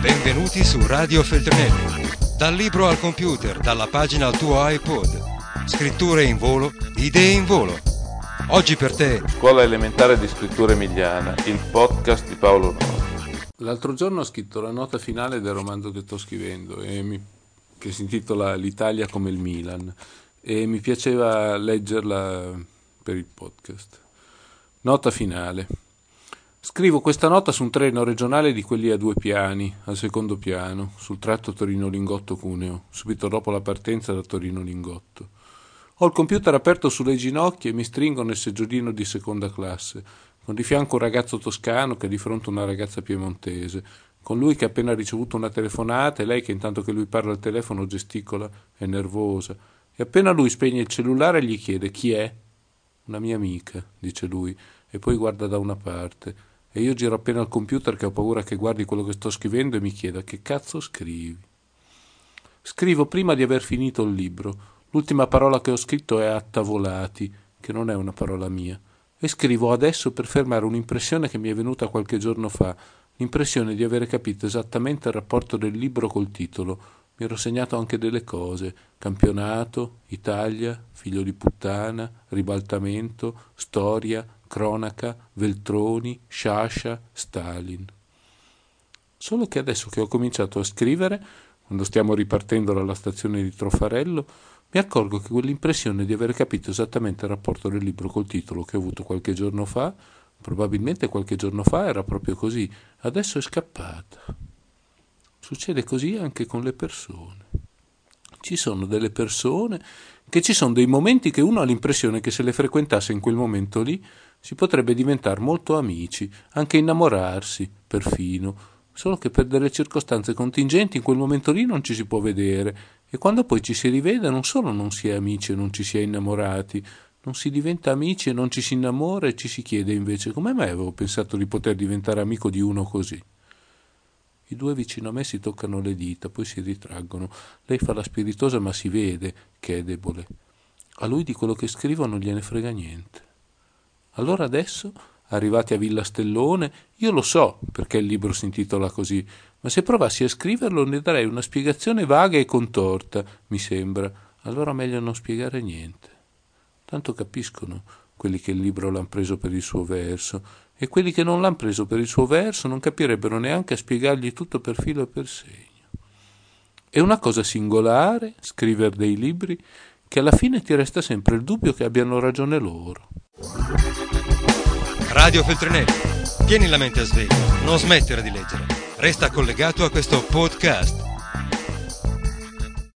Benvenuti su Radio Feltrinelli. Dal libro al computer, dalla pagina al tuo iPod. Scritture in volo, idee in volo. Oggi per te. Scuola elementare di scrittura emiliana, il podcast di Paolo Nori. L'altro giorno ho scritto la nota finale del romanzo che sto scrivendo, mi, che si intitola L'Italia come il Milan, e mi piaceva leggerla per il podcast. Nota finale. Scrivo questa nota su un treno regionale di quelli a due piani, al secondo piano, sul tratto Torino-Lingotto-Cuneo, subito dopo la partenza da Torino-Lingotto. Ho il computer aperto sulle ginocchia e mi stringo nel seggiolino di seconda classe, con di fianco un ragazzo toscano che ha di fronte una ragazza piemontese, con lui che ha appena ricevuto una telefonata e lei che intanto che lui parla al telefono gesticola, è nervosa, e appena lui spegne il cellulare gli chiede chi è. Una mia amica, dice lui, e poi guarda da una parte e io giro appena al computer che ho paura che guardi quello che sto scrivendo e mi chieda che cazzo scrivi. Scrivo prima di aver finito il libro. L'ultima parola che ho scritto è attavolati, che non è una parola mia. E scrivo adesso per fermare un'impressione che mi è venuta qualche giorno fa, l'impressione di avere capito esattamente il rapporto del libro col titolo. Mi ero segnato anche delle cose: campionato, Italia, figlio di puttana, ribaltamento, storia, cronaca, Veltroni, Sciascia, Stalin. Solo che adesso che ho cominciato a scrivere, quando stiamo ripartendo dalla stazione di Trofarello, mi accorgo che quell'impressione di aver capito esattamente il rapporto del libro col titolo che ho avuto qualche giorno fa, probabilmente qualche giorno fa era proprio così, adesso è scappata. Succede così anche con le persone. Ci sono delle persone che ci sono dei momenti che uno ha l'impressione che se le frequentasse in quel momento lì si potrebbe diventare molto amici, anche innamorarsi, perfino, solo che per delle circostanze contingenti in quel momento lì non ci si può vedere e quando poi ci si rivede non solo non si è amici e non ci si è innamorati, non si diventa amici e non ci si innamora e ci si chiede invece come mai avevo pensato di poter diventare amico di uno così. I due vicino a me si toccano le dita, poi si ritraggono. Lei fa la spiritosa ma si vede che è debole. A lui di quello che scrivo non gliene frega niente. Allora adesso, arrivati a Villa Stellone, io lo so perché il libro si intitola così, ma se provassi a scriverlo ne darei una spiegazione vaga e contorta, mi sembra. Allora meglio non spiegare niente. Tanto capiscono quelli che il libro l'hanno preso per il suo verso, e quelli che non l'hanno preso per il suo verso non capirebbero neanche a spiegargli tutto per filo e per segno. È una cosa singolare scrivere dei libri che alla fine ti resta sempre il dubbio che abbiano ragione loro. Radio Feltrinelli, tieni la mente a sveglio, non smettere di leggere. Resta collegato a questo podcast.